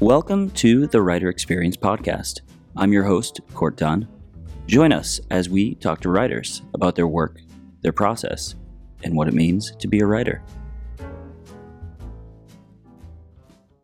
Welcome to the Writer Experience Podcast. I'm your host, Court Dunn. Join us as we talk to writers about their work, their process, and what it means to be a writer.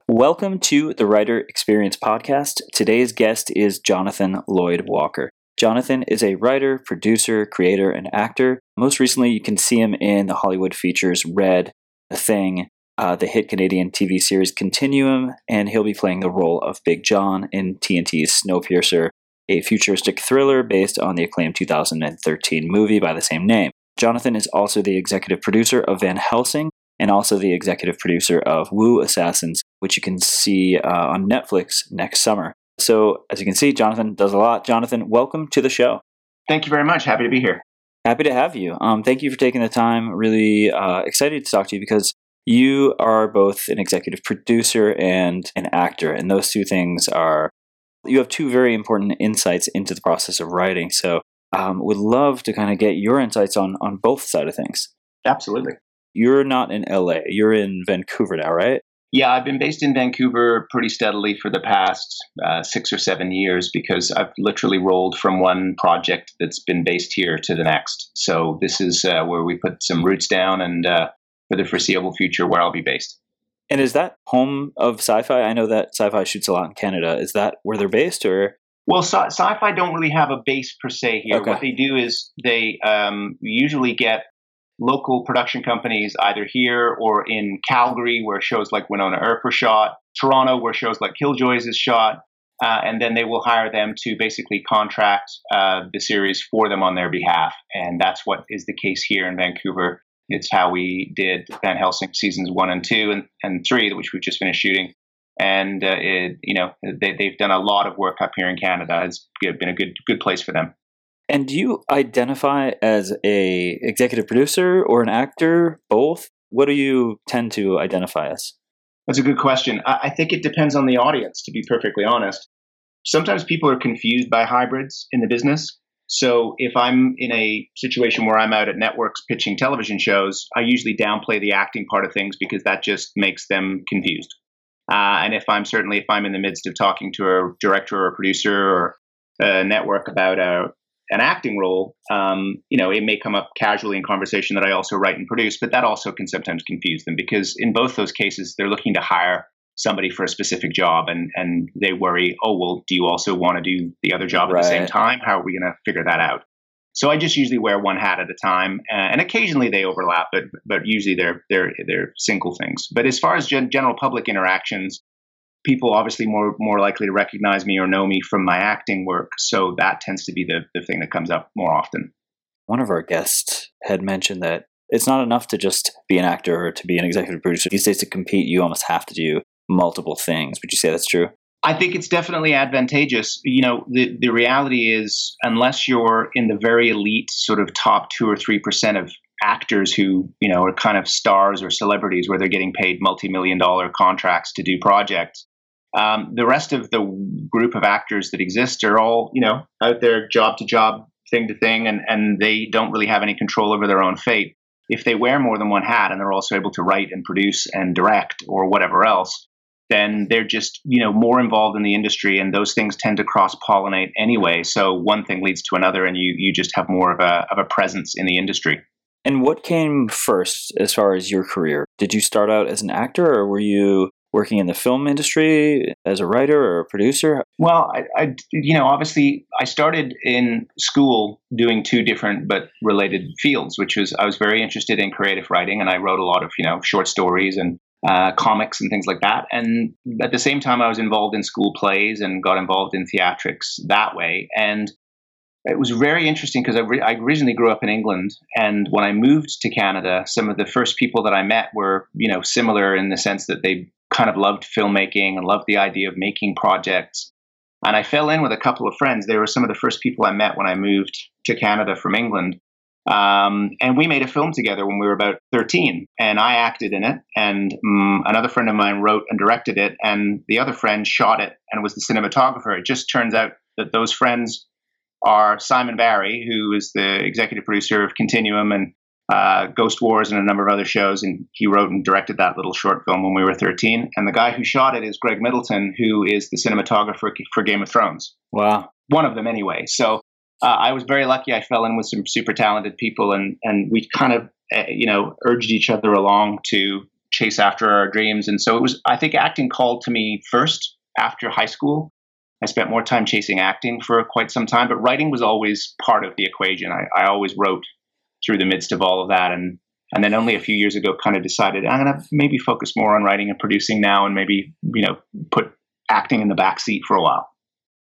Welcome to the Writer Experience Podcast. Today's guest is Jonathan Lloyd Walker. Jonathan is a writer, producer, creator, and actor. Most recently, you can see him in the Hollywood features Red, The Thing, uh, the hit Canadian TV series Continuum, and he'll be playing the role of Big John in TNT's Snowpiercer, a futuristic thriller based on the acclaimed 2013 movie by the same name. Jonathan is also the executive producer of Van Helsing and also the executive producer of Wu Assassins, which you can see uh, on Netflix next summer. So, as you can see, Jonathan does a lot. Jonathan, welcome to the show. Thank you very much. Happy to be here. Happy to have you. Um, thank you for taking the time. Really uh, excited to talk to you because you are both an executive producer and an actor, and those two things are you have two very important insights into the process of writing. So, um, would love to kind of get your insights on on both side of things. Absolutely. You're not in LA. You're in Vancouver now, right? Yeah, I've been based in Vancouver pretty steadily for the past uh, six or seven years because I've literally rolled from one project that's been based here to the next. So this is uh, where we put some roots down, and uh, for the foreseeable future, where I'll be based. And is that home of Syfy? I know that Syfy shoots a lot in Canada. Is that where they're based, or? Well, sci- fi don't really have a base per se here. Okay. What they do is they um, usually get local production companies either here or in Calgary, where shows like Wynonna Earp were shot, Toronto, where shows like Killjoys is shot, uh, and then they will hire them to basically contract uh, the series for them on their behalf. And that's what is the case here in Vancouver. It's how we did Van Helsing seasons one and two and, and three, which we've just finished shooting. And uh, it, you know they, they've done a lot of work up here in Canada. It's been a good good place for them. And do you identify as a executive producer or an actor? Both? What do you tend to identify as? That's a good question. I think it depends on the audience, to be perfectly honest. Sometimes people are confused by hybrids in the business. So if I'm in a situation where I'm out at networks pitching television shows, I usually downplay the acting part of things because that just makes them confused. Uh, and if I'm certainly if I'm in the midst of talking to a director or a producer or a network about a, an acting role, um, you know, it may come up casually in conversation that I also write and produce, but that also can sometimes confuse them because in both those cases, they're looking to hire somebody for a specific job and and they worry oh well do you also want to do the other job at right. the same time how are we going to figure that out so i just usually wear one hat at a time and occasionally they overlap but but usually they're they're they're single things but as far as gen- general public interactions people obviously more more likely to recognize me or know me from my acting work so that tends to be the the thing that comes up more often one of our guests had mentioned that it's not enough to just be an actor or to be an executive producer. These days, to compete, you almost have to do multiple things. Would you say that's true? I think it's definitely advantageous. You know, the, the reality is, unless you're in the very elite, sort of top two or three percent of actors who, you know, are kind of stars or celebrities where they're getting paid multi million dollar contracts to do projects, um, the rest of the group of actors that exist are all, you know, out there job to job, thing to thing, and, and they don't really have any control over their own fate. If they wear more than one hat and they're also able to write and produce and direct or whatever else, then they're just you know more involved in the industry and those things tend to cross pollinate anyway. So one thing leads to another and you you just have more of a of a presence in the industry. And what came first as far as your career? Did you start out as an actor or were you working in the film industry as a writer or a producer? Well I, I you know obviously i started in school doing two different but related fields which was i was very interested in creative writing and i wrote a lot of you know short stories and uh, comics and things like that. And at the same time, I was involved in school plays and got involved in theatrics that way. And it was very interesting because I, re- I, originally grew up in England, and when I moved to Canada, some of the first people that I met were, you know, similar in the sense that they kind of loved filmmaking and loved the idea of making projects. And I fell in with a couple of friends. They were some of the first people I met when I moved to Canada from England. Um, and we made a film together when we were about 13, and I acted in it, and um, another friend of mine wrote and directed it, and the other friend shot it and was the cinematographer. It just turns out that those friends are Simon Barry, who is the executive producer of Continuum and uh, Ghost Wars and a number of other shows, and he wrote and directed that little short film when we were 13. And the guy who shot it is Greg Middleton, who is the cinematographer for Game of Thrones. Wow, one of them anyway. So uh, I was very lucky. I fell in with some super talented people, and and we kind of uh, you know urged each other along to chase after our dreams. And so it was. I think acting called to me first after high school. I spent more time chasing acting for quite some time, but writing was always part of the equation. I, I always wrote through the midst of all of that, and and then only a few years ago, kind of decided I'm gonna maybe focus more on writing and producing now, and maybe you know put acting in the back seat for a while.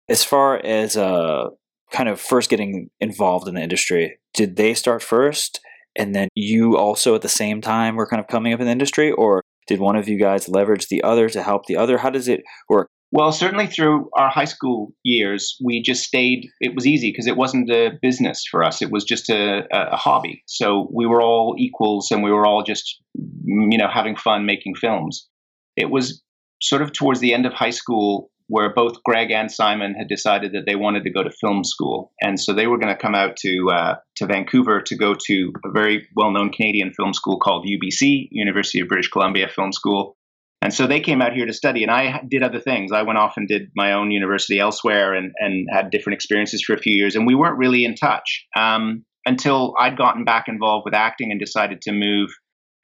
As far as uh, kind of first getting involved in the industry, did they start first, and then you also at the same time were kind of coming up in the industry, or did one of you guys leverage the other to help the other? How does it work? Well, certainly through our high school years, we just stayed. It was easy because it wasn't a business for us. It was just a, a, hobby. So we were all equals and we were all just, you know, having fun making films. It was sort of towards the end of high school where both Greg and Simon had decided that they wanted to go to film school, and so they were going to come out to uh, to Vancouver to go to a very well known Canadian film school called UBC, University of British Columbia Film School. And so they came out here to study, and I did other things. I went off and did my own university elsewhere, and and had different experiences for a few years. And we weren't really in touch um, until I'd gotten back involved with acting and decided to move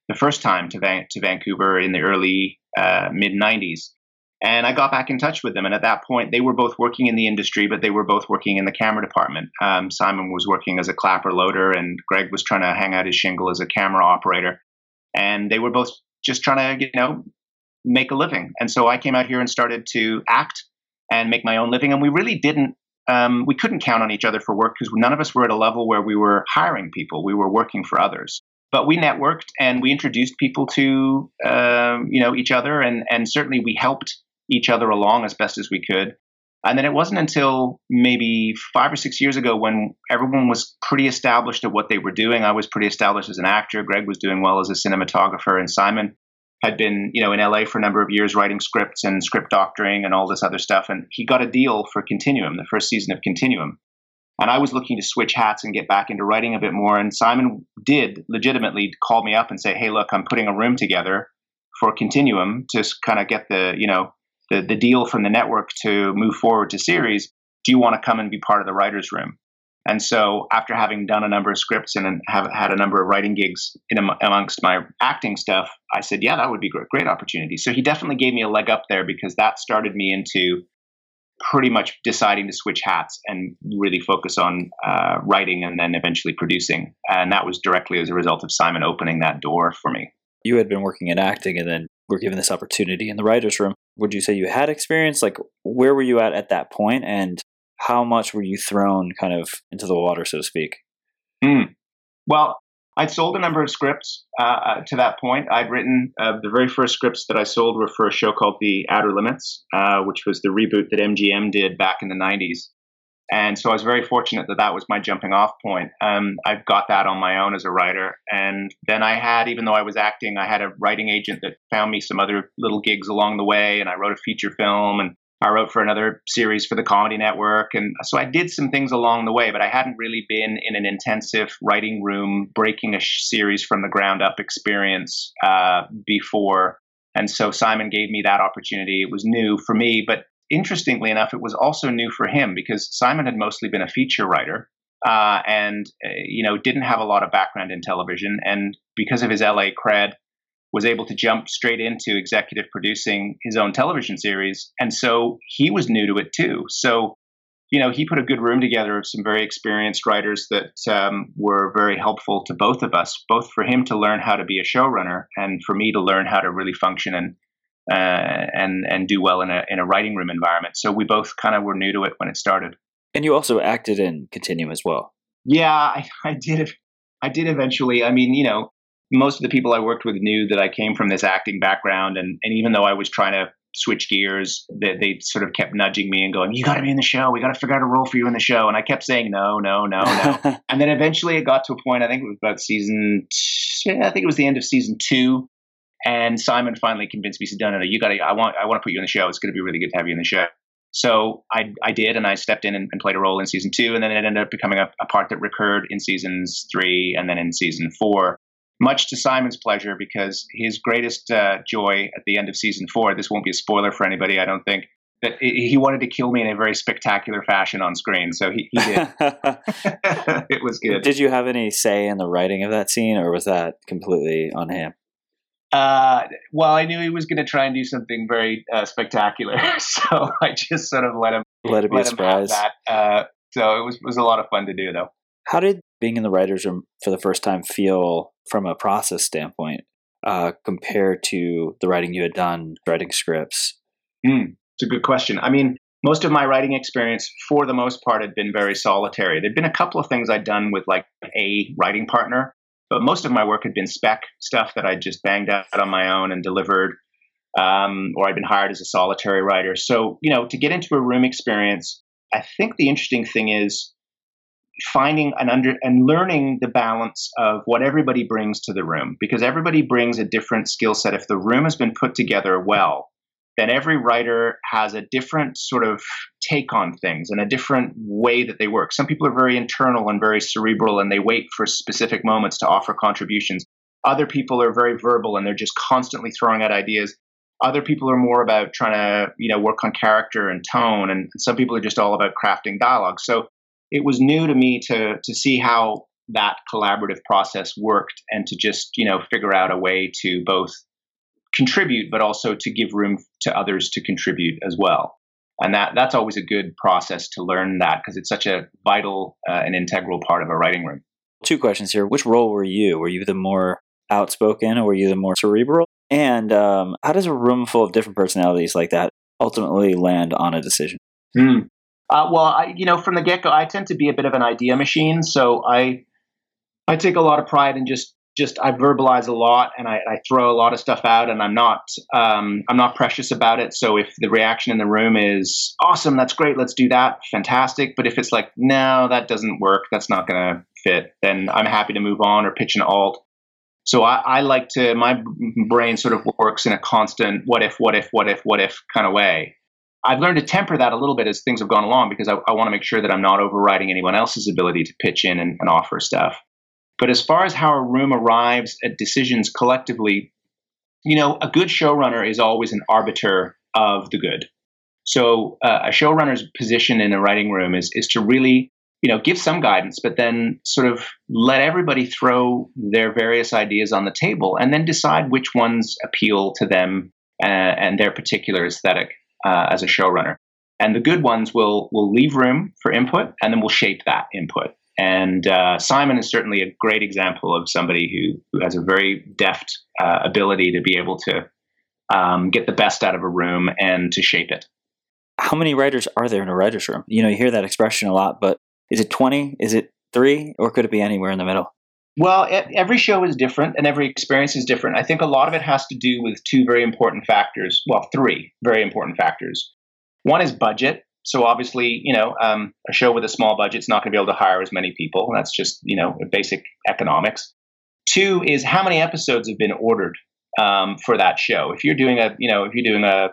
the first time to Van- to Vancouver in the early uh, mid '90s. And I got back in touch with them. And at that point, they were both working in the industry, but they were both working in the camera department. Um, Simon was working as a clapper loader, and Greg was trying to hang out his shingle as a camera operator. And they were both just trying to, you know, make a living. And so I came out here and started to act and make my own living. And we really didn't, um, we couldn't count on each other for work because none of us were at a level where we were hiring people. We were working for others. But we networked and we introduced people to, um, you know, each other, and and certainly we helped each other along as best as we could. And then it wasn't until maybe five or six years ago when everyone was pretty established at what they were doing. I was pretty established as an actor. Greg was doing well as a cinematographer, and Simon had been, you know, in LA for a number of years writing scripts and script doctoring and all this other stuff. And he got a deal for Continuum, the first season of Continuum. And I was looking to switch hats and get back into writing a bit more. And Simon did legitimately call me up and say, "Hey, look, I'm putting a room together for Continuum to kind of get the, you know, the, the deal from the network to move forward to series, do you want to come and be part of the writer's room? And so, after having done a number of scripts and have had a number of writing gigs in amongst my acting stuff, I said, "Yeah, that would be a great, great opportunity." So he definitely gave me a leg up there because that started me into pretty much deciding to switch hats and really focus on uh, writing and then eventually producing. And that was directly as a result of Simon opening that door for me. You had been working in acting and then were given this opportunity in the writer's room would you say you had experience? Like, where were you at at that point, and how much were you thrown kind of into the water, so to speak? Mm. Well, I'd sold a number of scripts uh, uh, to that point. I'd written uh, the very first scripts that I sold were for a show called The Outer Limits, uh, which was the reboot that MGM did back in the 90s. And so I was very fortunate that that was my jumping off point. Um, I got that on my own as a writer. And then I had, even though I was acting, I had a writing agent that found me some other little gigs along the way. And I wrote a feature film and I wrote for another series for the Comedy Network. And so I did some things along the way, but I hadn't really been in an intensive writing room, breaking a series from the ground up experience uh, before. And so Simon gave me that opportunity. It was new for me, but interestingly enough, it was also new for him because Simon had mostly been a feature writer uh, and uh, you know didn't have a lot of background in television, and because of his LA cred, was able to jump straight into executive producing his own television series, and so he was new to it too. So. You know, he put a good room together of some very experienced writers that um, were very helpful to both of us, both for him to learn how to be a showrunner and for me to learn how to really function and uh, and and do well in a in a writing room environment. So we both kind of were new to it when it started. And you also acted in Continuum as well. Yeah, I, I did. I did eventually. I mean, you know, most of the people I worked with knew that I came from this acting background, and and even though I was trying to switch gears, they, they sort of kept nudging me and going, "You got to be in the show. We got to figure out a role for you in the show." And I kept saying, "No, no, no, no." and then eventually it got to a point. I think it was about season. I think it was the end of season two and Simon finally convinced me, he said, no, no, no, you got to, I want, I want to put you in the show. It's going to be really good to have you in the show. So I, I did, and I stepped in and, and, played a role in season two, and then it ended up becoming a, a part that recurred in seasons three and then in season four. Much to Simon's pleasure, because his greatest uh, joy at the end of season four, this won't be a spoiler for anybody, I don't think, that he wanted to kill me in a very spectacular fashion on screen. So he, he did. it was good. Did you have any say in the writing of that scene, or was that completely on him? Uh, well, I knew he was going to try and do something very uh, spectacular, so I just sort of let him let it be let a surprise. That. Uh, so it was was a lot of fun to do, though. How did being in the writers' room for the first time feel from a process standpoint uh, compared to the writing you had done writing scripts? Mm, it's a good question. I mean, most of my writing experience, for the most part, had been very solitary. There'd been a couple of things I'd done with like a writing partner, but most of my work had been spec stuff that I just banged out on my own and delivered, um, or I'd been hired as a solitary writer. So, you know, to get into a room experience, I think the interesting thing is finding and under and learning the balance of what everybody brings to the room because everybody brings a different skill set if the room has been put together well then every writer has a different sort of take on things and a different way that they work. Some people are very internal and very cerebral and they wait for specific moments to offer contributions. Other people are very verbal and they're just constantly throwing out ideas. Other people are more about trying to, you know, work on character and tone and some people are just all about crafting dialogue. So it was new to me to to see how that collaborative process worked and to just, you know, figure out a way to both contribute, but also to give room to others to contribute as well. And that that's always a good process to learn that because it's such a vital uh, and integral part of a writing room. Two questions here. Which role were you? Were you the more outspoken or were you the more cerebral? And um, how does a room full of different personalities like that ultimately land on a decision? Mm. Uh, well, I, you know, from the get go, I tend to be a bit of an idea machine. So I I take a lot of pride in just just I verbalize a lot and I, I, throw a lot of stuff out and I'm not um, I'm not precious about it. So if the reaction in the room is awesome, that's great, let's do that, fantastic. But if it's like no, that doesn't work, that's not going to fit, then I'm happy to move on or pitch an alt. So I, I like to my brain sort of works in a constant what if, what if, what if, what if kind of way. I've learned to temper that a little bit as things have gone along because I, I want to make sure that I'm not overriding anyone else's ability to pitch in and, and offer stuff. But as far as how a room arrives at decisions collectively, you know, a good showrunner is always an arbiter of the good. So uh, a showrunner's position in a writing room is is to really, you know, give some guidance, but then sort of let everybody throw their various ideas on the table, and then decide which ones appeal to them uh, and their particular aesthetic uh, as a showrunner. And the good ones will will leave room for input, and then we'll shape that input. And uh, Simon is certainly a great example of somebody who, who has a very deft uh, ability to be able to um, get the best out of a room and to shape it. How many writers are there in a writer's room? You know, you hear that expression a lot, but is it 20? Is it three? Or could it be anywhere in the middle? Well, every show is different and every experience is different. I think a lot of it has to do with two very important factors. Well, three very important factors. One is budget. So obviously, you know, um, a show with a small budget is not going to be able to hire as many people. That's just you know basic economics. Two is how many episodes have been ordered um, for that show. If you're doing a you know if you're doing a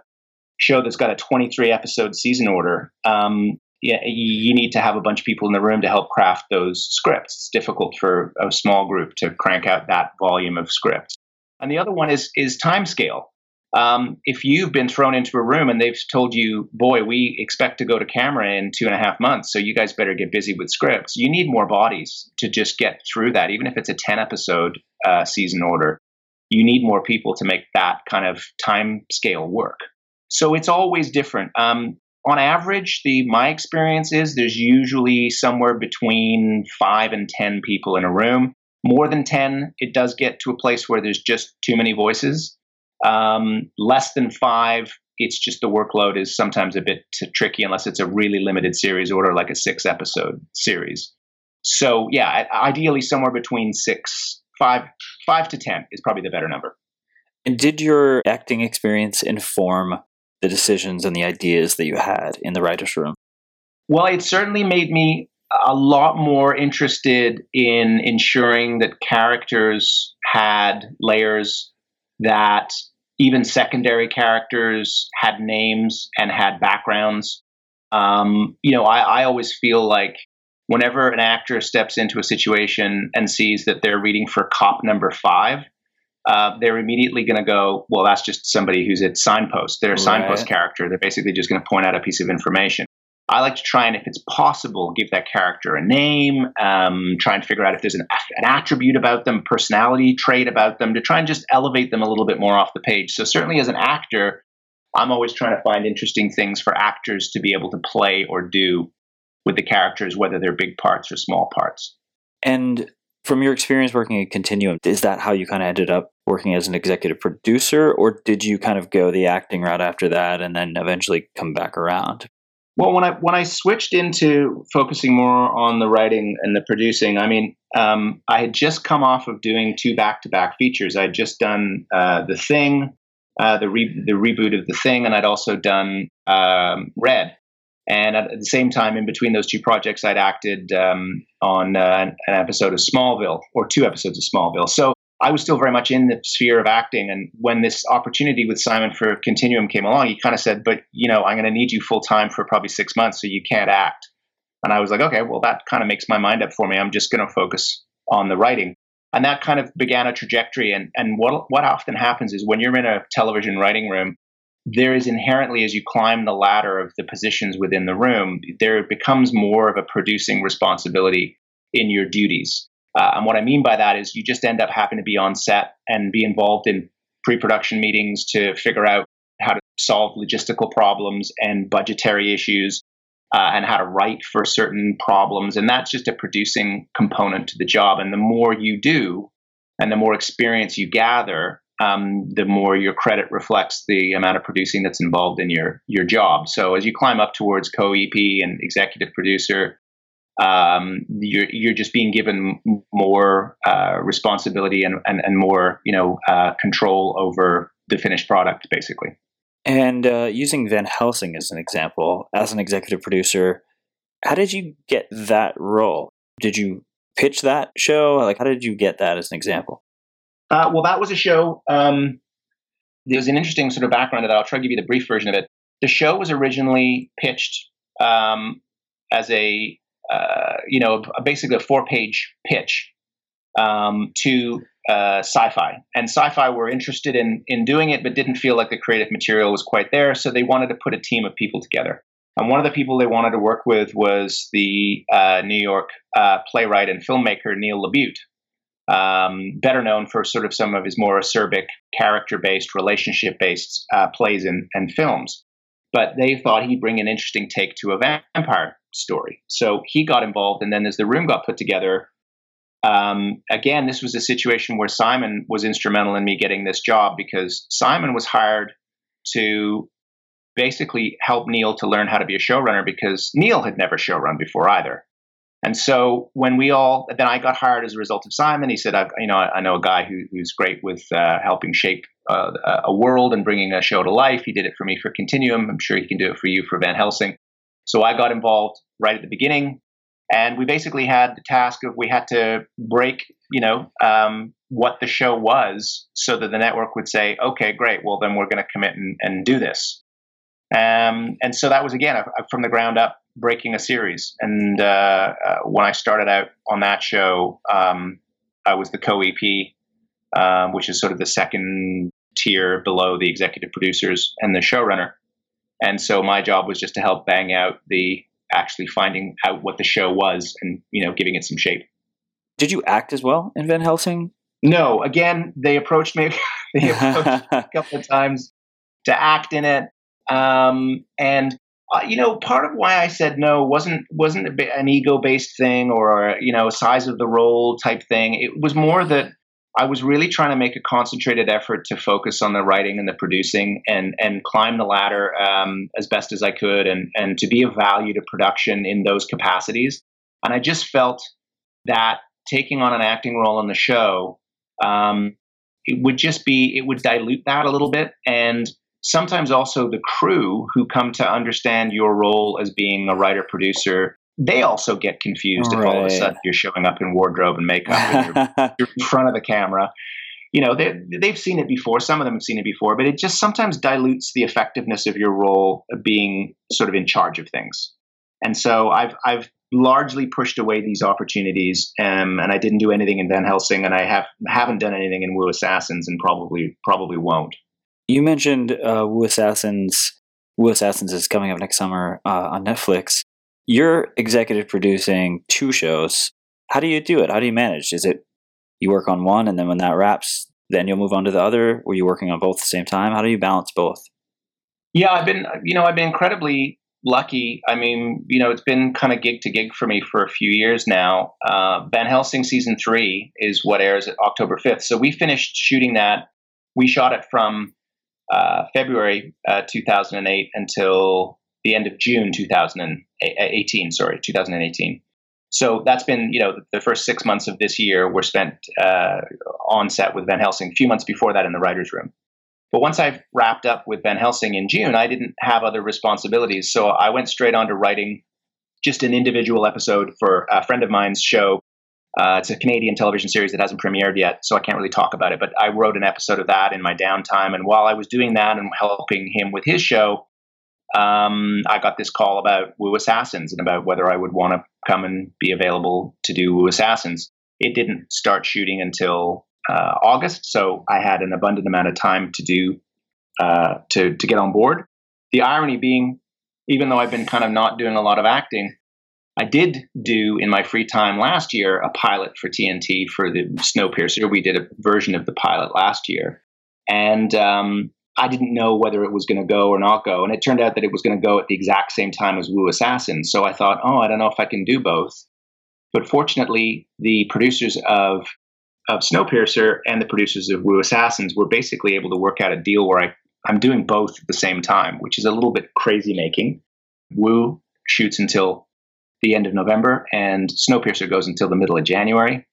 show that's got a 23 episode season order, um, yeah, you need to have a bunch of people in the room to help craft those scripts. It's difficult for a small group to crank out that volume of scripts. And the other one is is time scale. Um, if you've been thrown into a room and they've told you, boy, we expect to go to camera in two and a half months, so you guys better get busy with scripts, you need more bodies to just get through that. Even if it's a 10 episode uh, season order, you need more people to make that kind of time scale work. So it's always different. Um, on average, the my experience is there's usually somewhere between five and 10 people in a room. More than 10, it does get to a place where there's just too many voices um, less than five, it's just the workload is sometimes a bit tricky unless it's a really limited series order, like a six episode series. So yeah, ideally somewhere between six, five, five to ten is probably the better number. And did your acting experience inform the decisions and the ideas that you had in the writers' room? Well, it certainly made me a lot more interested in ensuring that characters had layers that even secondary characters had names and had backgrounds. Um, you know, I, I always feel like whenever an actor steps into a situation and sees that they're reading for cop number five, uh, they're immediately going to go, well, that's just somebody who's at signpost. They're a right. signpost character. They're basically just going to point out a piece of information. I like to try and, if it's possible, give that character a name, um, try and figure out if there's an, an attribute about them, personality trait about them, to try and just elevate them a little bit more off the page. So, certainly as an actor, I'm always trying to find interesting things for actors to be able to play or do with the characters, whether they're big parts or small parts. And from your experience working at Continuum, is that how you kind of ended up working as an executive producer, or did you kind of go the acting route after that and then eventually come back around? Well, when I when I switched into focusing more on the writing and the producing, I mean, um, I had just come off of doing two back to back features. I'd just done uh, the Thing, uh, the re- the reboot of the Thing, and I'd also done um, Red. And at the same time, in between those two projects, I'd acted um, on uh, an, episode of Smallville or two episodes of Smallville. So I was still very much in the sphere of acting. And when this opportunity with Simon for Continuum came along, he kind of said, But, you know, I'm going to need you full time for probably six months, so you can't act. And I was like, Okay, well, that kind of makes my mind up for me. I'm just going to focus on the writing. And that kind of began a trajectory. And, and what, what often happens is when you're in a television writing room, there is inherently, as you climb the ladder of the positions within the room, there becomes more of a producing responsibility in your duties. Uh, and what I mean by that is you just end up having to be on set and be involved in pre production meetings to figure out how to solve logistical problems and budgetary issues uh, and how to write for certain problems. And that's just a producing component to the job. And the more you do and the more experience you gather, um, the more your credit reflects the amount of producing that's involved in your your job. So as you climb up towards co-EP and executive producer, um, you're you're just being given more uh, responsibility and, and and more you know uh, control over the finished product, basically. And uh, using Van Helsing as an example, as an executive producer, how did you get that role? Did you pitch that show? Like, how did you get that as an example? Uh, well, that was a show. Um, there's an interesting sort of background to that. I'll try to give you the brief version of it. The show was originally pitched um, as a uh, you know, basically a four page pitch um, to uh, Syfy, and Syfy were interested in in doing it, but didn't feel like the creative material was quite there. So they wanted to put a team of people together. And one of the people they wanted to work with was the uh, New York uh, playwright and filmmaker Neil LaBute, um, better known for sort of some of his more acerbic, character-based, relationship-based uh, plays and, and films. But they thought he'd bring an interesting take to a vampire story. So he got involved, and then as the room got put together, um, again, this was a situation where Simon was instrumental in me getting this job because Simon was hired to basically help Neil to learn how to be a showrunner because Neil had never showrun before either. And so when we all, then I got hired as a result of Simon. He said, I, you know, I know a guy who, who's great with uh, helping shape uh, a world and bringing a show to life. He did it for me for Continuum. I'm sure he can do it for you for Van Helsing. So I got involved right at the beginning, and we basically had the task of we had to break, you know, um, what the show was, so that the network would say, okay, great, well then we're going to commit and, and, do this. Um, and so that was again a, a, from the ground up breaking a series. And uh, uh, when I started out on that show, um, I was the co-EP, um, which is sort of the second tier below the executive producers and the showrunner. And so my job was just to help bang out the actually finding out what the show was and you know giving it some shape. Did you act as well in Van Helsing? No. Again, they approached me. they approached a couple of times to act in it, um, and uh, you know, part of why I said no wasn't wasn't an ego based thing or you know size of the role type thing. It was more that I was really trying to make a concentrated effort to focus on the writing and the producing and and climb the ladder um, as best as I could and and to be of value to production in those capacities. And I just felt that taking on an acting role in the show um, it would just be it would dilute that a little bit and sometimes also the crew who come to understand your role as being a writer producer they also get confused right. if all of a sudden you're showing up in wardrobe and makeup and you're, you're in front of the camera. you know, they, they've seen it before. Some of them have seen it before, but it just sometimes dilutes the effectiveness of your role of being sort of in charge of things. And so I've, I've largely pushed away these opportunities, um, and I didn't do anything in Van Helsing, and I have haven't done anything in Wu Assassins, and probably probably won't. You mentioned uh, Wu Assassins. Wu Assassins is coming up next summer uh, on Netflix. You're executive producing two shows. How do you do it? How do you manage? Is it you work on one, and then when that wraps, then you'll move on to the other? Were you working on both at the same time? How do you balance both? Yeah, I've been, you know, I've been incredibly lucky. I mean, you know, it's been kind of gig to gig for me for a few years now. Uh, Van Helsing season three is what airs October 5th. So we finished shooting that. We shot it from uh, February uh, 2008 until the end of June 2018. Sorry, 2018. So that's been, you know, the first six months of this year were spent uh, on set with Van Helsing. A few months before that in the writers' room. But once I wrapped up with Van Helsing in June, I didn't have other responsibilities. So I went straight on to writing just an individual episode for a friend of mine's show. Uh, it's a Canadian television series that hasn't premiered yet, so I can't really talk about it. But I wrote an episode of that in my downtime. And while I was doing that and helping him with his show, um, I got this call about Wu Assassins and about whether I would want to come and be available to do Wu Assassins. It didn't start shooting until uh, August, so I had an abundant amount of time to do uh, to to get on board. The irony being, even though I've been kind of not doing a lot of acting, I did do in my free time last year a pilot for TNT for the Snowpiercer. We did a version of the pilot last year, and um, I didn't know whether it was going to go or not go. And it turned out that it was going to go at the exact same time as Wu Assassin. So I thought, oh, I don't know if I can do both. But fortunately, the producers of of Snowpiercer and the producers of Wu Assassins were basically able to work out a deal where I, I'm doing both at the same time, which is a little bit crazy making. Wu shoots until the end of November, and Snowpiercer goes until the middle of January.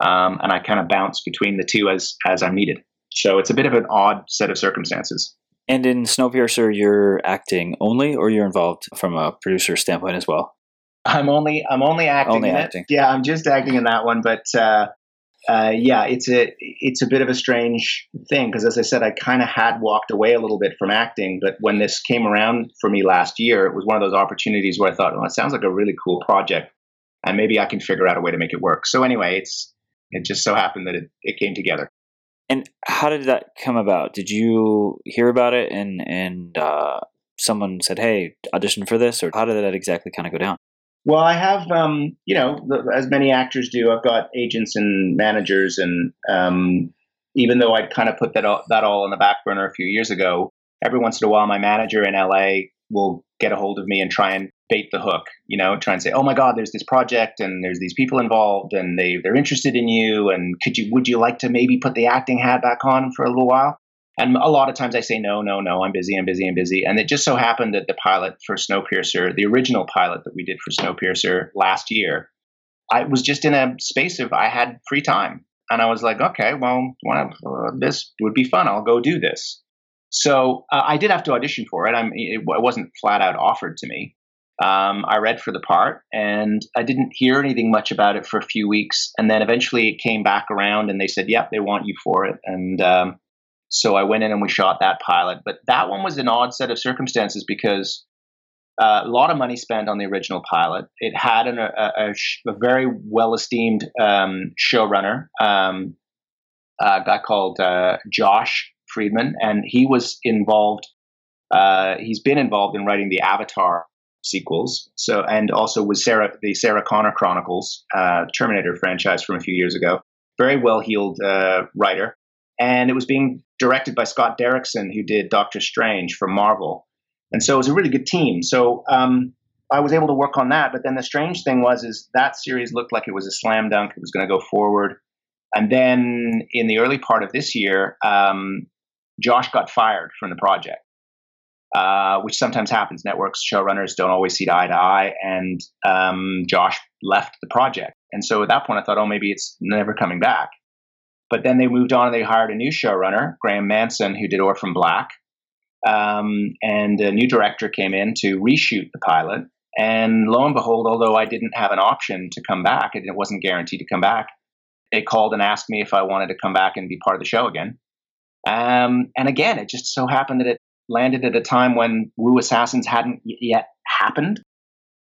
Um, and I kind of bounce between the two as as I'm needed. So it's a bit of an odd set of circumstances. And in Snowpiercer, you're acting only, or you're involved from a producer standpoint as well? I'm only I'm only acting. Only acting. It. Yeah, I'm just acting in that one, but uh, uh, yeah, it's a it's a bit of a strange thing because, as I said, I kind of had walked away a little bit from acting, but when this came around for me last year, it was one of those opportunities where I thought, well, it sounds like a really cool project, and maybe I can figure out a way to make it work." So anyway, it's it just so happened that it, it came together. And how did that come about? Did you hear about it and and uh, someone said, "Hey, audition for this," or how did that exactly kind of go down? Well, I have, um, you know, as many actors do, I've got agents and managers, and um, even though I'd kind of put that all, that all on the back burner a few years ago, every once in a while, my manager in LA will get a hold of me and try and bait the hook, you know, try and say, "Oh my God, there's this project, and there's these people involved, and they they're interested in you, and could you would you like to maybe put the acting hat back on for a little while?" And a lot of times I say, no, no, no, I'm busy, I'm busy, I'm busy. And it just so happened that the pilot for Snowpiercer, the original pilot that we did for Snowpiercer last year, I was just in a space of I had free time. And I was like, okay, well, uh, this would be fun. I'll go do this. So uh, I did have to audition for it. I'm, it wasn't flat out offered to me. Um, I read for the part and I didn't hear anything much about it for a few weeks. And then eventually it came back around and they said, yep, they want you for it. And um, so I went in and we shot that pilot. But that one was an odd set of circumstances because uh, a lot of money spent on the original pilot. It had an, a, a, a, very well esteemed um, showrunner, um, a guy called uh, Josh Friedman, and he was involved. Uh, he's been involved in writing the Avatar sequels. So and also was Sarah the Sarah Connor Chronicles uh, Terminator franchise from a few years ago. Very well heeled uh, writer and it was being directed by Scott Derrickson, who did Doctor Strange for Marvel, and so it was a really good team. So um, I was able to work on that. But then the strange thing was, is that series looked like it was a slam dunk; it was going to go forward. And then in the early part of this year, um, Josh got fired from the project, uh, which sometimes happens. Networks showrunners don't always see eye to eye, and um, Josh left the project. And so at that point, I thought, oh, maybe it's never coming back. But then they moved on and they hired a new showrunner, Graeme Manson, who did Orphan Black. Um, and a new director came in to reshoot the pilot. And lo and behold, although I didn't have an option to come back, and it wasn't guaranteed to come back, they called and asked me if I wanted to come back and be part of the show again. Um, and again, it just so happened that it landed at a time when Wu Assassins hadn't yet happened.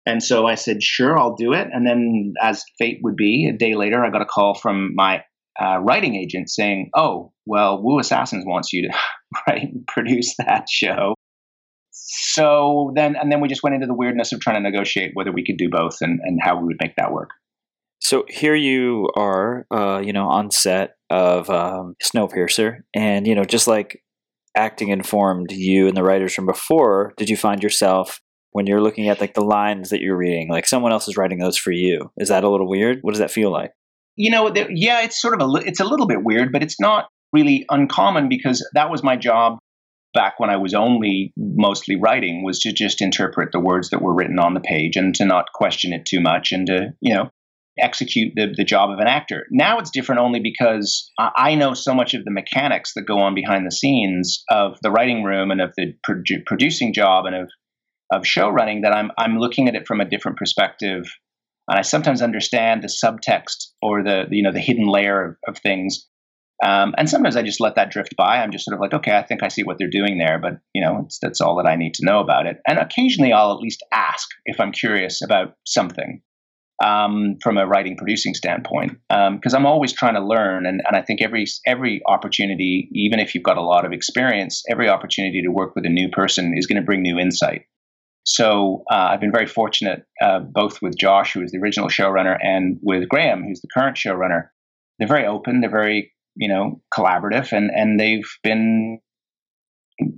And so I said, sure, I'll do it. And then, as fate would be, a day later, I got a call from my uh, writing agent saying, oh, well, Wu Assassins wants you to write and produce that show. So then, and then we just went into the weirdness of trying to negotiate whether we could do both and, and how we would make that work. So here you are, uh, you know, on set of um, Snowpiercer, and you know, just like acting informed you and the writers from before, did you find yourself when you're looking at like the lines that you're reading, like someone else is writing those for you? Is that a little weird? What does that feel like? You know, yeah, it's sort of a it's a little bit weird, but it's not really uncommon because that was my job back when I was only mostly writing was to just interpret the words that were written on the page and to not question it too much and to, you know, execute the, the job of an actor. Now it's different only because I know so much of the mechanics that go on behind the scenes of the writing room and of the produ- producing job and of of show running that I'm I'm looking at it from a different perspective, and I sometimes understand the subtext or the, you know the hidden layer of, of things. Um, and sometimes I just let that drift by. I'm just sort of like, okay, I think I see what they're doing there, but you know, that's all that I need to know about it. And occasionally, I'll at least ask if I'm curious about something um, from a writing producing standpoint because um, I'm always trying to learn and, and I think every every opportunity even if you've got a lot of experience every opportunity to work with a new person is going to bring new insight. So uh, I've been very fortunate uh, both with Josh who is the original showrunner and with Graeme who's the current showrunner. They're very open they're very you know collaborative and and they've been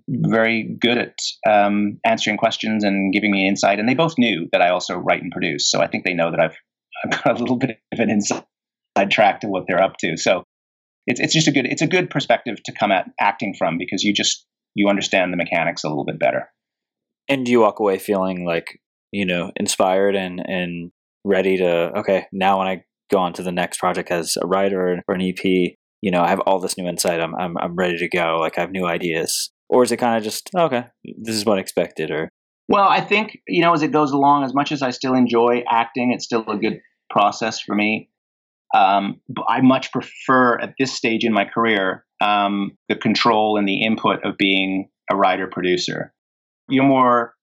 very good at um, answering questions and giving me insight. And they both knew that I also write and produce. So I think they know that I've, I've got a little bit of an inside track to what they're up to. So it's, it's just a good, it's a good perspective to come at acting from because you just, you understand the mechanics a little bit better. And do you walk away feeling like, you know, inspired and, and ready to, okay, now when I go on to the next project as a writer or an EP, you know, I have all this new insight. I'm, I'm, I'm ready to go. Like I have new ideas or is it kind of just okay. this is what I expected or? Well i think you know as it goes along as much as i still enjoy acting it's still a good process for me. Um, i much prefer at this stage in my career um, the control and the input of being a writer producer you're more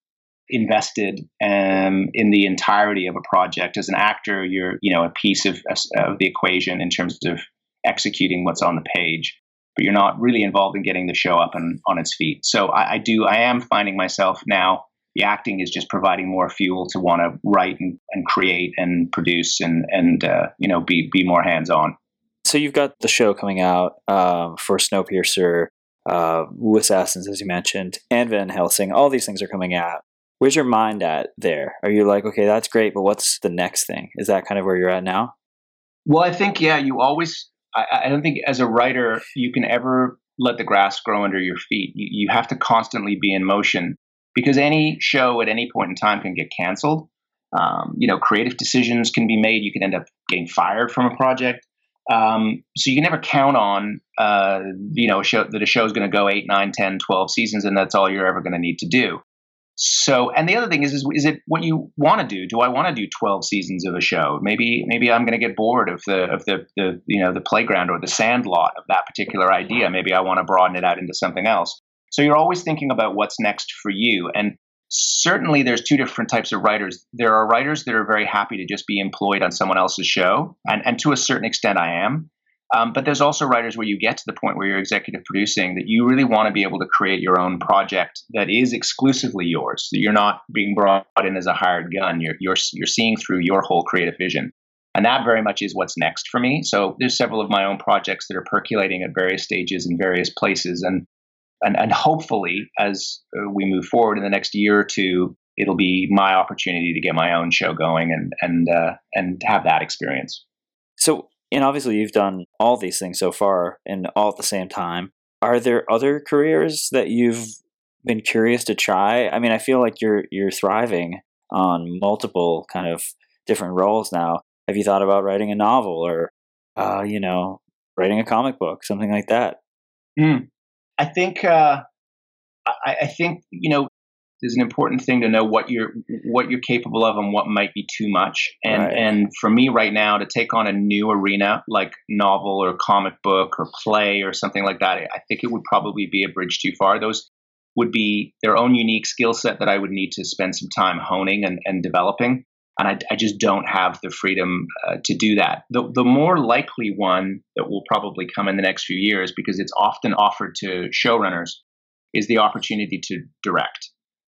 invested um, in the entirety of a project. As an actor you're you know a piece of, of the equation in terms of executing what's on the page but you're not really involved in getting the show up and on its feet. So I, I do, I am finding myself now. The acting is just providing more fuel to want to write and, and create and produce and and uh, you know be be more hands on. So you've got the show coming out um, for Snowpiercer, uh, Wu Assassins, as you mentioned, and Van Helsing. All these things are coming out. Where's your mind at there? Are you like, okay, that's great, but what's the next thing? Is that kind of where you're at now? Well, I think yeah, you always I, I, don't think as a writer you can ever let the grass grow under your feet. You, you have to constantly be in motion because any show at any point in time can get canceled. Um, you know, creative decisions can be made. You can end up getting fired from a project. Um, so you can never count on, uh, you know, show, that a show is going to go 8, 9, 10, 12 seasons and that's all you're ever going to need to do. So, and the other thing is, is, is it what you want to do? Do I want to do twelve seasons of a show? Maybe, maybe I'm going to get bored of the of the the you know the playground or the sand lot of that particular idea. Maybe I want to broaden it out into something else. So you're always thinking about what's next for you. And certainly, there's two different types of writers. There are writers that are very happy to just be employed on someone else's show, and and to a certain extent, I am. Um, but there's also writers where you get to the point where you're executive producing that you really want to be able to create your own project that is exclusively yours. That you're not being brought in as a hired gun. You're you're you're seeing through your whole creative vision, and that very much is what's next for me. So there's several of my own projects that are percolating at various stages in various places, and and and hopefully as uh, we move forward in the next year or two, it'll be my opportunity to get my own show going and and uh, and have that experience. So and obviously you've done all these things so far and all at the same time. Are there other careers that you've been curious to try? I mean, I feel like you're you're thriving on multiple kind of different roles now. Have you thought about writing a novel or uh, you know, writing a comic book, something like that? Mm. I think uh, I, I think you know there's an important thing to know what you're what you're capable of and what might be too much. And right. and for me right now to take on a new arena like novel or comic book or play or something like that, I think it would probably be a bridge too far. Those would be their own unique skill set that I would need to spend some time honing and, and developing. And I, I, just don't have the freedom uh, to do that. The, the more likely one that will probably come in the next few years, because it's often offered to showrunners, is the opportunity to direct.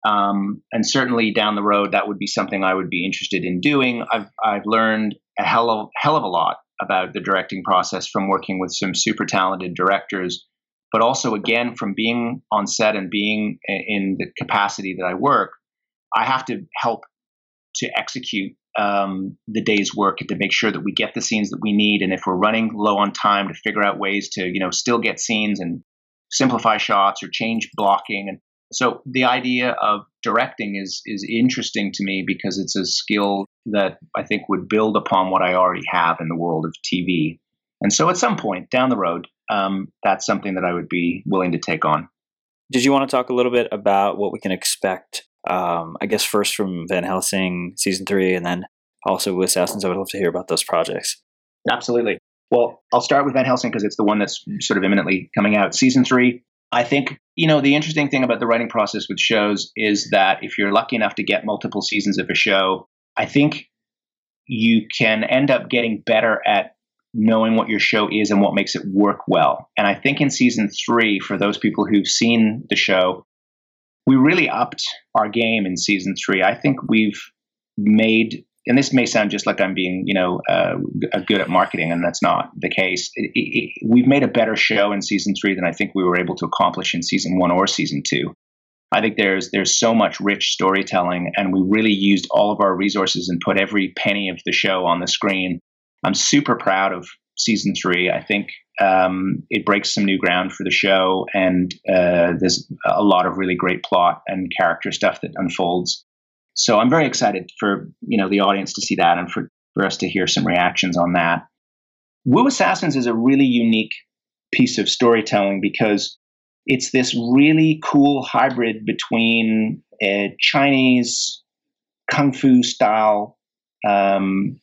Um, and certainly down the road, that would be something I would be interested in doing. I've, I've learned a hell of, hell of a lot about the directing process from working with some super talented directors, but also, again, from being on set and being in the capacity that I work, I have to help to execute um, the day's work and to make sure that we get the scenes that we need. And if we're running low on time, to figure out ways to, you know, still get scenes and simplify shots or change blocking and so the idea of directing is is interesting to me because it's a skill that I think would build upon what I already have in the world of TV. And so at some point down the road, um, that's something that I would be willing to take on. Did you want to talk a little bit about what we can expect? Um, I guess first from Van Helsing season three, and then also with Assassins. I would love to hear about those projects. Absolutely. Well, I'll start with Van Helsing because it's the one that's sort of imminently coming out. Season three I think, you know, the interesting thing about the writing process with shows is that if you're lucky enough to get multiple seasons of a show, I think you can end up getting better at knowing what your show is and what makes it work well. And I think in season three, for those people who've seen the show, we really upped our game in season three. I think we've made and this may sound just like I'm being, you know, uh, good at marketing, and that's not the case. It, it, it, we've made a better show in season three than I think we were able to accomplish in season one or season two. I think there's there's so much rich storytelling, and we really used all of our resources and put every penny of the show on the screen. I'm super proud of season three. I think um, it breaks some new ground for the show, and uh, there's a lot of really great plot and character stuff that unfolds. So I'm very excited for you know the audience to see that and for, for us to hear some reactions on that. Wu Assassins is a really unique piece of storytelling because it's this really cool hybrid between a Chinese kung fu style um,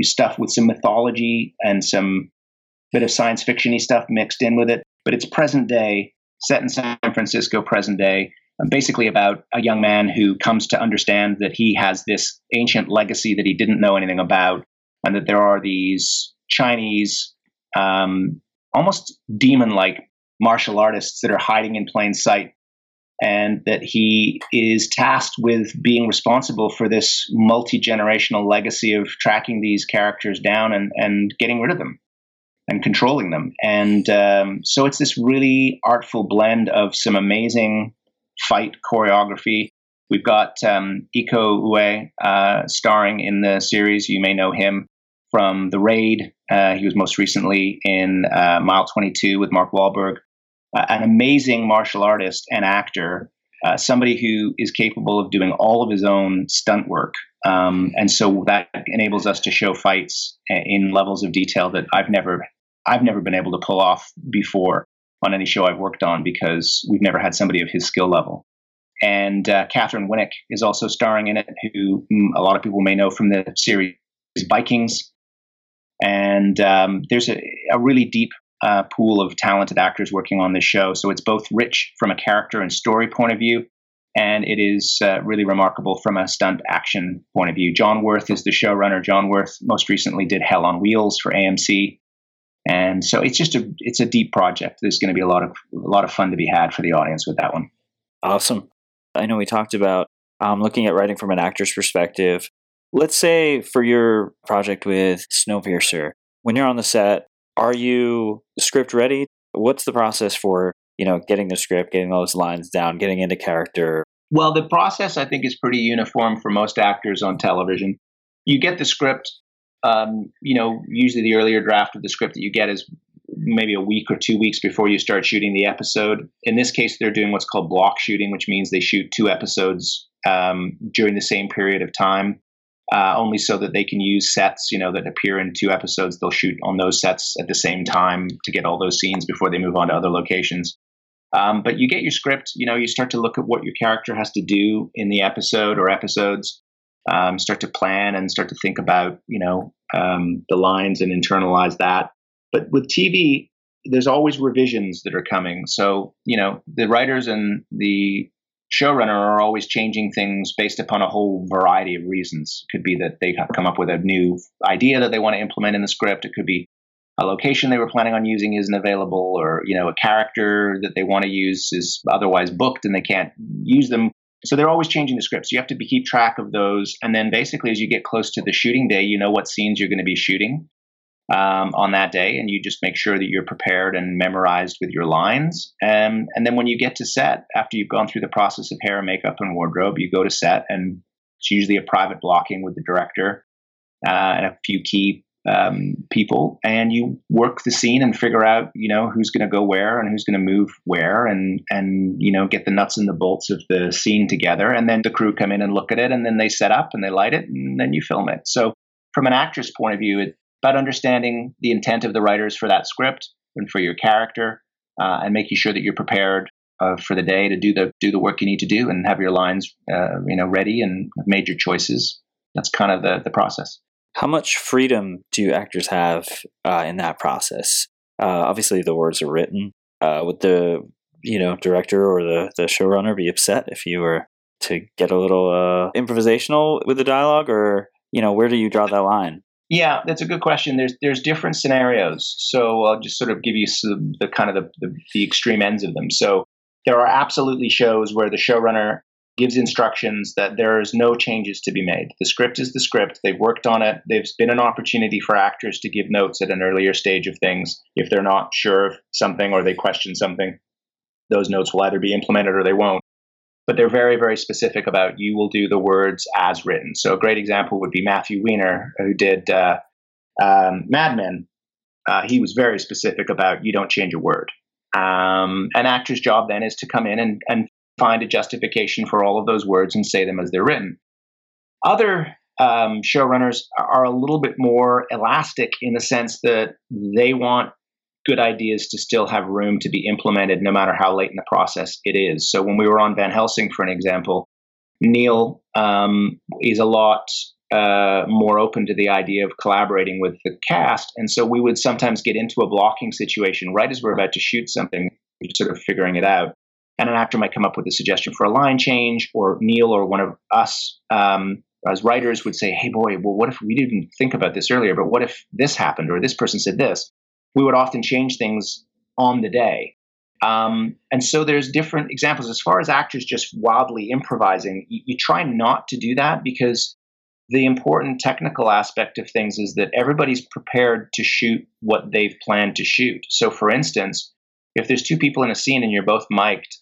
stuff with some mythology and some bit of science fictiony stuff mixed in with it. But it's present day, set in San Francisco, present day, basically about a young man who comes to understand that he has this ancient legacy that he didn't know anything about, and that there are these Chinese, um, almost demon like martial artists that are hiding in plain sight. And that he is tasked with being responsible for this multi generational legacy of tracking these characters down and, and getting rid of them and controlling them. And um, so it's this really artful blend of some amazing fight choreography. We've got um, Iko Uwais uh, starring in the series. You may know him from The Raid. Uh, he was most recently in uh, Mile 22 with Mark Wahlberg. Uh, an amazing martial artist and actor, uh, somebody who is capable of doing all of his own stunt work. Um, and so that enables us to show fights in levels of detail that I've never I've never been able to pull off before on any show I've worked on because we've never had somebody of his skill level. And uh, Katheryn Winnick is also starring in it, who mm, a lot of people may know from the series Vikings. And um, there's a, a, really deep uh, pool of talented actors working on this show. So it's both rich from a character and story point of view, and it is uh, really remarkable from a stunt action point of view. John Wirth is the showrunner. John Wirth most recently did Hell on Wheels for AMC, and so it's just a it's a deep project. There's going to be a lot of a lot of fun to be had for the audience with that one. Awesome. I know we talked about um, looking at writing from an actor's perspective. Let's say for your project with Snowpiercer, when you're on the set, are you script ready? What's the process for you know getting the script, getting those lines down, getting into character? Well, the process I think is pretty uniform for most actors on television. You get the script, um, you know, usually the earlier draft of the script that you get is maybe a week or two weeks before you start shooting the episode. In this case, they're doing what's called block shooting, which means they shoot two episodes um, during the same period of time, uh, only so that they can use sets, you know, that appear in two episodes. They'll shoot on those sets at the same time to get all those scenes before they move on to other locations. Um, but you get your script, you know, you start to look at what your character has to do in the episode or episodes, um, start to plan and start to think about, you know, um, the lines and internalize that. But with TV, there's always revisions that are coming. So, you know, the writers and the showrunner are always changing things based upon a whole variety of reasons. It could be that they come up with a new idea that they want to implement in the script. It could be a location they were planning on using isn't available, or you know, a character that they want to use is otherwise booked and they can't use them. So they're always changing the scripts. You have to be, keep track of those, and then basically, as you get close to the shooting day, you know what scenes you're going to be shooting um, on that day, and you just make sure that you're prepared and memorized with your lines. Um, and then when you get to set, after you've gone through the process of hair, and makeup, and wardrobe, you go to set, and it's usually a private blocking with the director uh, and a few key um, people and you work the scene and figure out you know who's going to go where and who's going to move where and and you know get the nuts and the bolts of the scene together. And then the crew come in and look at it and then they set up and they light it and then you film it. So from an actress point of view it's about understanding the intent of the writers for that script and for your character uh, and making sure that you're prepared uh, for the day to do the do the work you need to do and have your lines uh, you know ready and made your choices. That's kind of the the process how much freedom do actors have uh, in that process? Uh, obviously, the words are written. Uh, would the you know director or the the showrunner be upset if you were to get a little uh, improvisational with the dialogue, or you know where do you draw that line? Yeah, that's a good question. There's there's different scenarios, so I'll just sort of give you some, the kind of the, the, the extreme ends of them. So there are absolutely shows where the showrunner gives instructions that there is no changes to be made. The script is the script. They've worked on it. There's been an opportunity for actors to give notes at an earlier stage of things if they're not sure of something or they question something. Those notes will either be implemented or they won't. But they're very, very specific about you will do the words as written. So a great example would be Matthew Weiner, who did uh, um, Mad Men. Uh, he was very specific about you don't change a word. Um, an actor's job then is to come in and, and find a justification for all of those words and say them as they're written. Other um, showrunners are a little bit more elastic in the sense that they want good ideas to still have room to be implemented no matter how late in the process it is. So when we were on Van Helsing, for an example, Neil um, is a lot uh, more open to the idea of collaborating with the cast. And so we would sometimes get into a blocking situation right as we're about to shoot something, sort of figuring it out and an actor might come up with a suggestion for a line change, or Neil or one of us um, as writers would say, "Hey, boy, well, what if we didn't think about this earlier? But what if this happened, or this person said this?" We would often change things on the day. Um, and so there's different examples. As far as actors just wildly improvising, you, you try not to do that because the important technical aspect of things is that everybody's prepared to shoot what they've planned to shoot. So, for instance, if there's two people in a scene and you're both mic'd,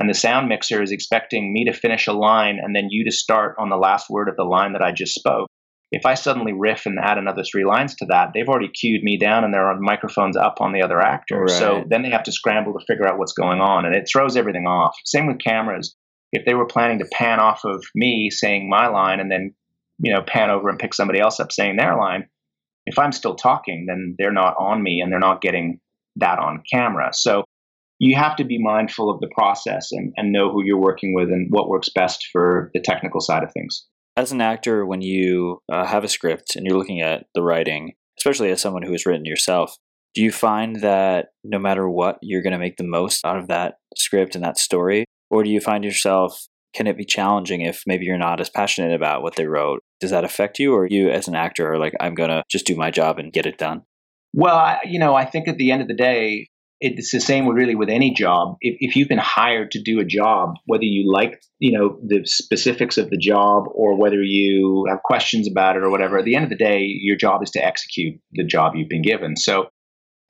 and the sound mixer is expecting me to finish a line and then you to start on the last word of the line that I just spoke. If I suddenly riff and add another three lines to that, they've already cued me down and there are microphones up on the other actor. Right. So then they have to scramble to figure out what's going on and it throws everything off. Same with cameras. If they were planning to pan off of me saying my line and then, you know, pan over and pick somebody else up saying their line, if I'm still talking, then they're not on me and they're not getting that on camera. So you have to be mindful of the process and, and know who you're working with and what works best for the technical side of things. As an actor, when you uh, have a script and you're looking at the writing, especially as someone who has written yourself, do you find that no matter what, you're going to make the most out of that script and that story? Or do you find yourself, can it be challenging if maybe you're not as passionate about what they wrote? Does that affect you? Or you, as an actor, are like, I'm going to just do my job and get it done? Well, I, you know, I think at the end of the day, it's the same with really with any job. If, if you've been hired to do a job, whether you like you know the specifics of the job or whether you have questions about it or whatever, at the end of the day, your job is to execute the job you've been given. So,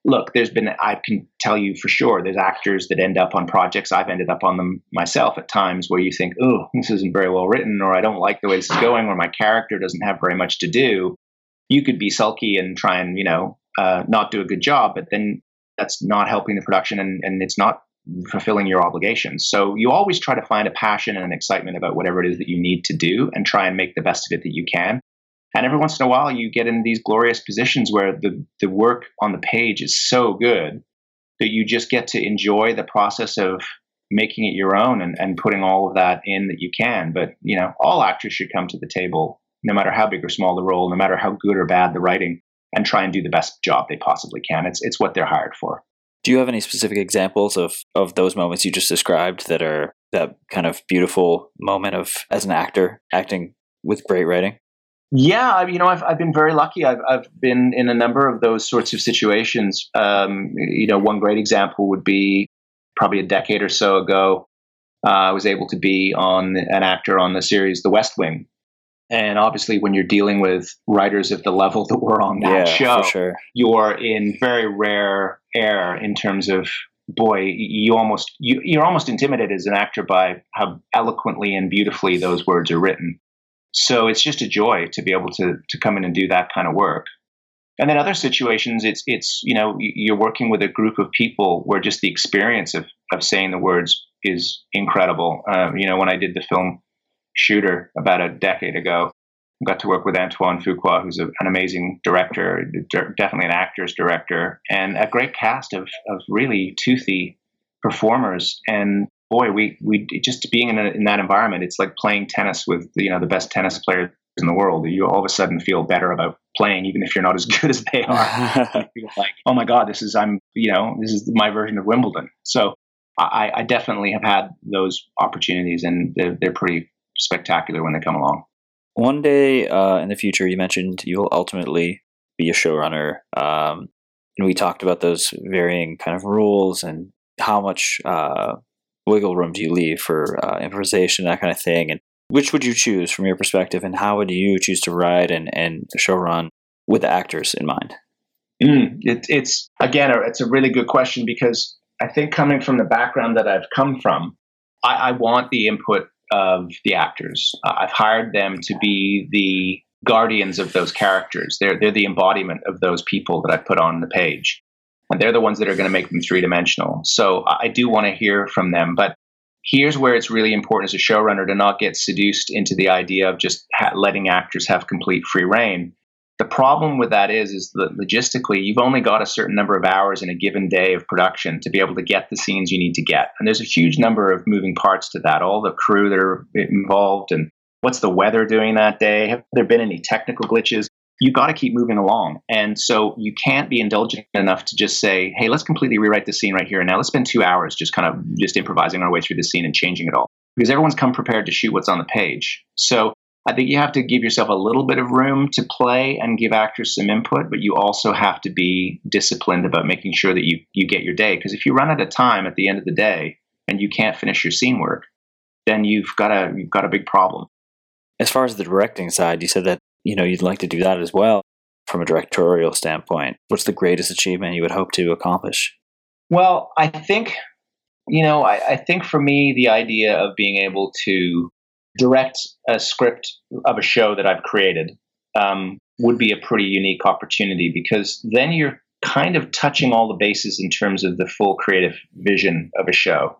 look, there's been I can tell you for sure, there's actors that end up on projects. I've ended up on them myself at times where you think, oh, this isn't very well written, or I don't like the way this is going, or my character doesn't have very much to do. You could be sulky and try and you know uh, not do a good job, but then that's not helping the production and, and it's not fulfilling your obligations. So you always try to find a passion and an excitement about whatever it is that you need to do and try and make the best of it that you can. And every once in a while, you get in these glorious positions where the, the work on the page is so good that you just get to enjoy the process of making it your own and, and putting all of that in that you can. But, you know, all actors should come to the table, no matter how big or small the role, no matter how good or bad the writing, and try and do the best job they possibly can. It's, it's what they're hired for. Do you have any specific examples of, of those moments you just described that are that kind of beautiful moment of as an actor acting with great writing? Yeah, you know, I've I've been very lucky. I've I've been in a number of those sorts of situations. Um, you know, one great example would be probably a decade or so ago. Uh, I was able to be on an actor on the series The West Wing, and obviously, when you're dealing with writers of the level that we're on that yeah, show, sure. you're in very rare air in terms of boy, you almost you, you're almost intimidated as an actor by how eloquently and beautifully those words are written. So it's just a joy to be able to to come in and do that kind of work. And then other situations, it's it's you know you're working with a group of people where just the experience of of saying the words is incredible. Uh, you know, when I did the film Shooter about a decade ago, I got to work with Antoine Fuqua, who's a, an amazing director, definitely an actor's director, and a great cast of of really toothy performers. And boy, we we just being in, a, in that environment, it's like playing tennis with you know the best tennis players in the world. You all of a sudden feel better about playing, even if you're not as good as they are. you feel like, oh my god, this is I'm you know this is my version of Wimbledon. So I, I definitely have had those opportunities, and they're, they're pretty spectacular when they come along. One day uh, in the future, you mentioned you will ultimately be a showrunner. Um, and we talked about those varying kind of rules and how much uh, wiggle room do you leave for uh, improvisation, that kind of thing. And which would you choose from your perspective, and how would you choose to write and, and showrun with the actors in mind? Mm, it, it's again, it's a really good question because I think coming from the background that I've come from, I, I want the input of the actors. Uh, I've hired them to be the guardians of those characters. They're they're the embodiment of those people that I put on the page, and they're the ones that are going to make them three dimensional. So I do want to hear from them, but here's where it's really important as a showrunner to not get seduced into the idea of just ha- letting actors have complete free reign. The problem with that is, is that logistically, you've only got a certain number of hours in a given day of production to be able to get the scenes you need to get. And there's a huge number of moving parts to that. All the crew that are involved, and what's the weather doing that day? Have there been any technical glitches? You've got to keep moving along. And so you can't be indulgent enough to just say, hey, let's completely rewrite the scene right here and now. Let's spend two hours just kind of just improvising our way through the scene and changing it all. Because everyone's come prepared to shoot what's on the page. So I think you have to give yourself a little bit of room to play and give actors some input, but you also have to be disciplined about making sure that you, you get your day. Because if you run out of time at the end of the day and you can't finish your scene work, then you've got a you've got a big problem. As far as the directing side, you said that you know you'd like to do that as well from a directorial standpoint. What's the greatest achievement you would hope to accomplish? Well, I think you know I, I think for me the idea of being able to direct a script of a show that I've created um, would be a pretty unique opportunity because then you're kind of touching all the bases in terms of the full creative vision of a show.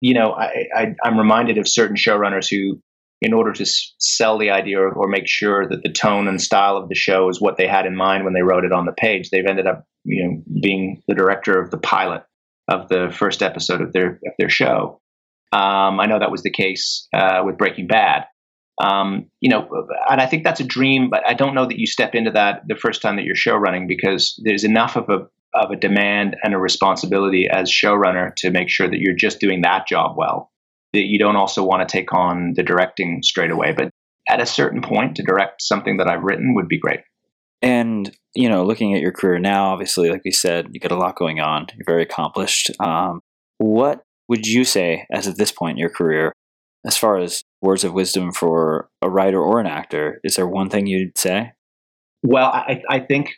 You know, I, I'm reminded of certain showrunners who, in order to s- sell the idea or, or make sure that the tone and style of the show is what they had in mind when they wrote it on the page, they've ended up, you know, being the director of the pilot of the first episode of their of their show. Um, I know that was the case uh, with Breaking Bad. Um, you know, and I think that's a dream, but I don't know that you step into that the first time that you're show running because there's enough of a of a demand and a responsibility as showrunner to make sure that you're just doing that job well. That you don't also want to take on the directing straight away, but at a certain point, to direct something that I've written would be great. And you know, looking at your career now, obviously, like we said, you got a lot going on. You're very accomplished. Um, what would you say, as at this point in your career, as far as words of wisdom for a writer or an actor, is there one thing you'd say? Well, I, I think,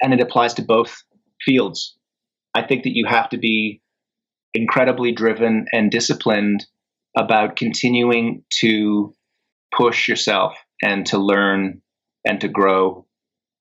and it applies to both fields, I think that you have to be incredibly driven and disciplined about continuing to push yourself and to learn and to grow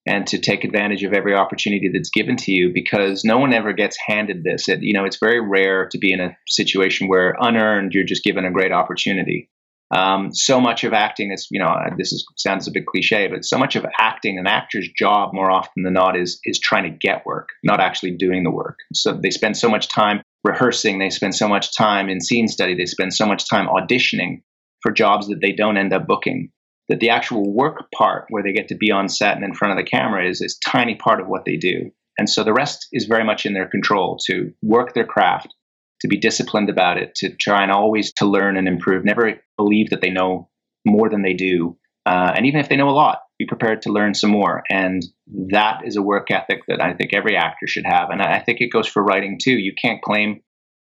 and to take advantage of every opportunity that's given to you because no one ever gets handed this. It, you know, it's very rare to be in a situation where unearned you're just given a great opportunity. Um, so much of acting is, you know, uh, this is, sounds a bit cliche, but so much of acting, an actor's job more often than not is is trying to get work, not actually doing the work. So they spend so much time rehearsing, they spend so much time in scene study, they spend so much time auditioning for jobs that they don't end up booking. That the actual work part, where they get to be on set and in front of the camera, is is tiny part of what they do. And so the rest is very much in their control to work their craft, to be disciplined about it, to try and always to learn and improve. Never believe that they know more than they do, uh, and even if they know a lot, be prepared to learn some more. And that is a work ethic that I think every actor should have. And I think it goes for writing too. You can't claim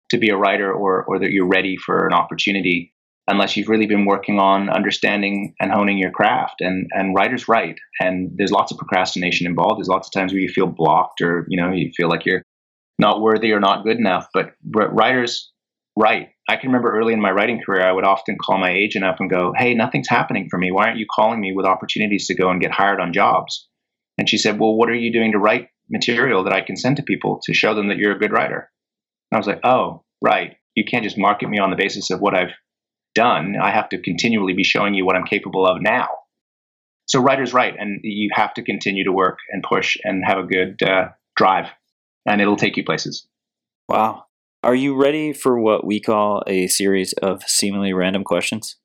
to be a writer or or that you're ready for an opportunity unless you've really been working on understanding and honing your craft. And and writers write, and there's lots of procrastination involved. There's lots of times where you feel blocked, or you know, you feel like you're not worthy or not good enough. But writers write. I can remember early in my writing career, I would often call my agent up and go, "Hey, nothing's happening for me. Why aren't you calling me with opportunities to go and get hired on jobs?" And she said, "Well, what are you doing to write material that I can send to people to show them that you're a good writer?" And I was like, "Oh, right. You can't just market me on the basis of what I've done. I have to continually be showing you what I'm capable of now. So writers write, and you have to continue to work and push and have a good uh, drive, and it'll take you places. Wow. Are you ready for what we call a series of seemingly random questions?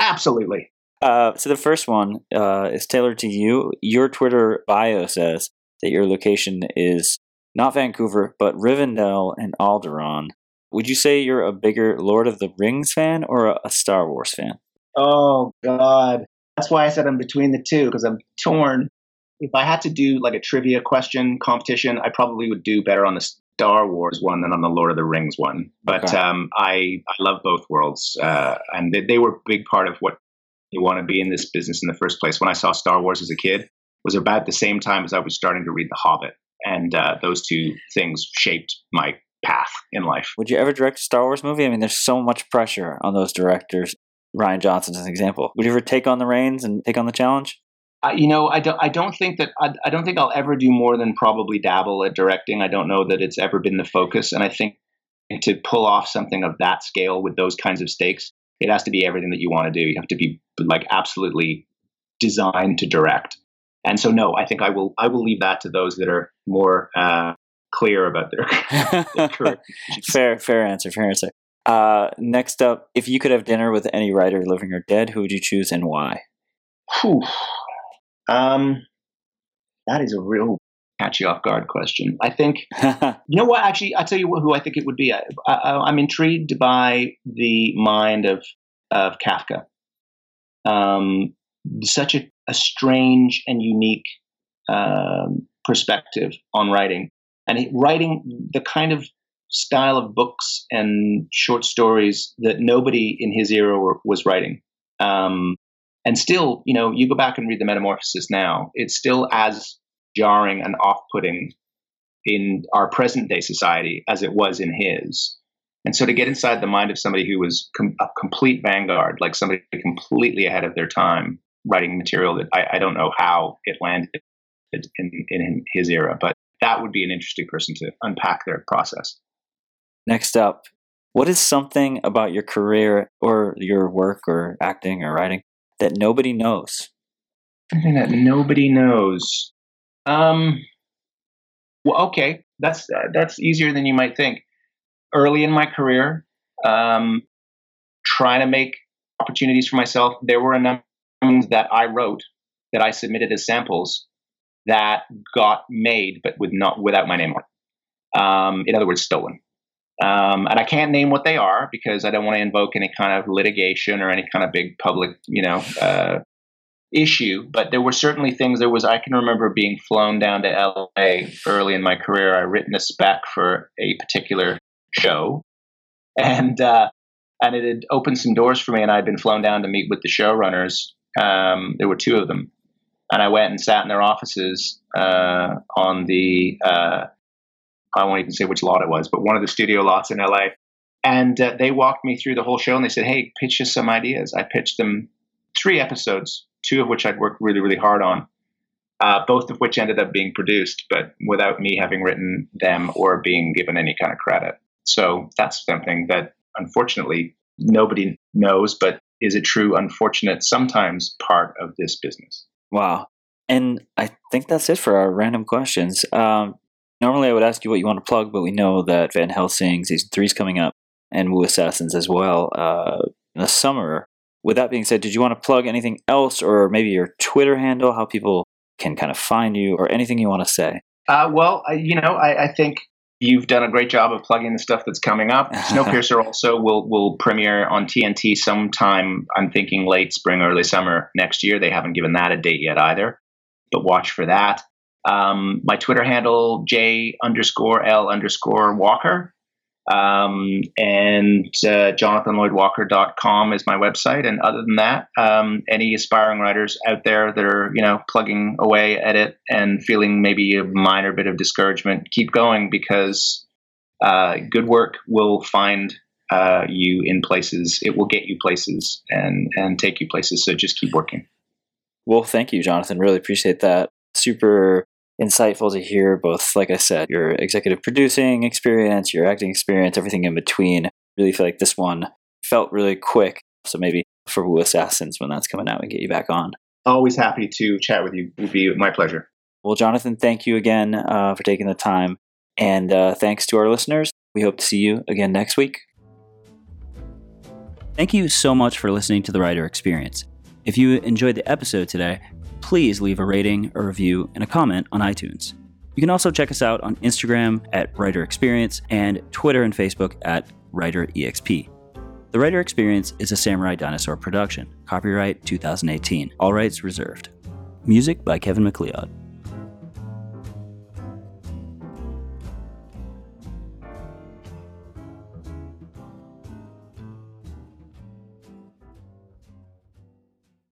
Absolutely. Uh, so the first one uh, is tailored to you. Your Twitter bio says that your location is not Vancouver, but Rivendell and Alderaan. Would you say you're a bigger Lord of the Rings fan or a, Star Wars fan? Oh God, that's why I said I'm between the two because I'm torn. If I had to do like a trivia question competition, I probably would do better on the Star Wars one than on the Lord of the Rings one. But okay. um, I I love both worlds, uh, and they, they were a big part of what you want to be in this business in the first place. When I saw Star Wars as a kid, was about the same time as I was starting to read The Hobbit, and uh, those two things shaped my path in life. Would you ever direct a Star Wars movie? I mean, there's so much pressure on those directors. Rian Johnson's an example. Would you ever take on the reins and take on the challenge? Uh, you know, I don't. I don't think that. I, I don't think I'll ever do more than probably dabble at directing. I don't know that it's ever been the focus, and I think to pull off something of that scale with those kinds of stakes, it has to be everything that you want to do. You have to be like absolutely designed to direct. And so, no, I think I will. I will leave that to those that are more uh, clear about their, their career. fair, fair answer. Fair answer. Uh, next up, if you could have dinner with any writer, living or dead, who would you choose and why? Whew. Um, that is a real catch you off guard question. I think you know what. Actually, I'll tell you who I think it would be. I, am intrigued by the mind of of Kafka. Um, such a, a strange and unique um, perspective on writing and he, writing the kind of style of books and short stories that nobody in his era were, was writing. Um, and still, you know, you go back and read the Metamorphosis now, it's still as jarring and off putting in our present day society as it was in his. And so to get inside the mind of somebody who was com- a complete vanguard, like somebody completely ahead of their time, writing material that I, I don't know how it landed in, in his era, but that would be an interesting person to unpack their process. Next up, what is something about your career or your work or acting or writing that nobody knows? Something that nobody knows. Um, well, okay, that's uh, that's easier than you might think. Early in my career, um, trying to make opportunities for myself, there were a number that I wrote that I submitted as samples that got made, but with not without my name on. Um, in other words, stolen. Um, and I can't name what they are because I don't want to invoke any kind of litigation or any kind of big public, you know, uh, issue. But there were certainly things. There was I can remember being flown down to L.A. early in my career. I written a spec for a particular show, and uh, and it had opened some doors for me. And I'd been flown down to meet with the showrunners. Um, there were two of them, and I went and sat in their offices uh, on the uh, I won't even say which lot it was, but one of the studio lots in LA. And uh, they walked me through the whole show, and they said, "Hey, pitch us some ideas." I pitched them three episodes, two of which I'd worked really, really hard on, uh, both of which ended up being produced, but without me having written them or being given any kind of credit. So that's something that unfortunately nobody knows, but is a true unfortunate sometimes part of this business. Wow. And I think that's it for our random questions. Um, normally, I would ask you what you want to plug, but we know that Van Helsing season three is coming up and Wu Assassins as well uh, in the summer. With that being said, did you want to plug anything else or maybe your Twitter handle, how people can kind of find you, or anything you want to say? Uh, well, you know, I, I, think you've done a great job of plugging the stuff that's coming up. Snowpiercer also will will premiere on TNT sometime. I'm thinking late spring, early summer next year. They haven't given that a date yet either, but watch for that. Um, my Twitter handle J underscore L underscore Walker. Um, and uh, jonathanlloydwalker.com is my website. And other than that, um, any aspiring writers out there that are, you know, plugging away at it and feeling maybe a minor bit of discouragement, keep going because uh, good work will find uh, you in places. It will get you places and, and take you places. So just keep working. Well, thank you, Jonathan. Really appreciate that. Super insightful to hear both, like I said, your executive producing experience, your acting experience, everything in between. Really feel like this one felt really quick. So maybe for Wu Assassins, when that's coming out, we get you back on. Always happy to chat with you. It would be my pleasure. Well, Jonathan, thank you again uh, for taking the time. And uh, thanks to our listeners. We hope to see you again next week. Thank you so much for listening to the Writer Experience. If you enjoyed the episode today, please leave a rating, a review, and a comment on iTunes. You can also check us out on Instagram at Writer Experience and Twitter and Facebook at Writer EXP. The Writer Experience is a Samurai Dinosaur production. Copyright 2018. All rights reserved. Music by Kevin MacLeod.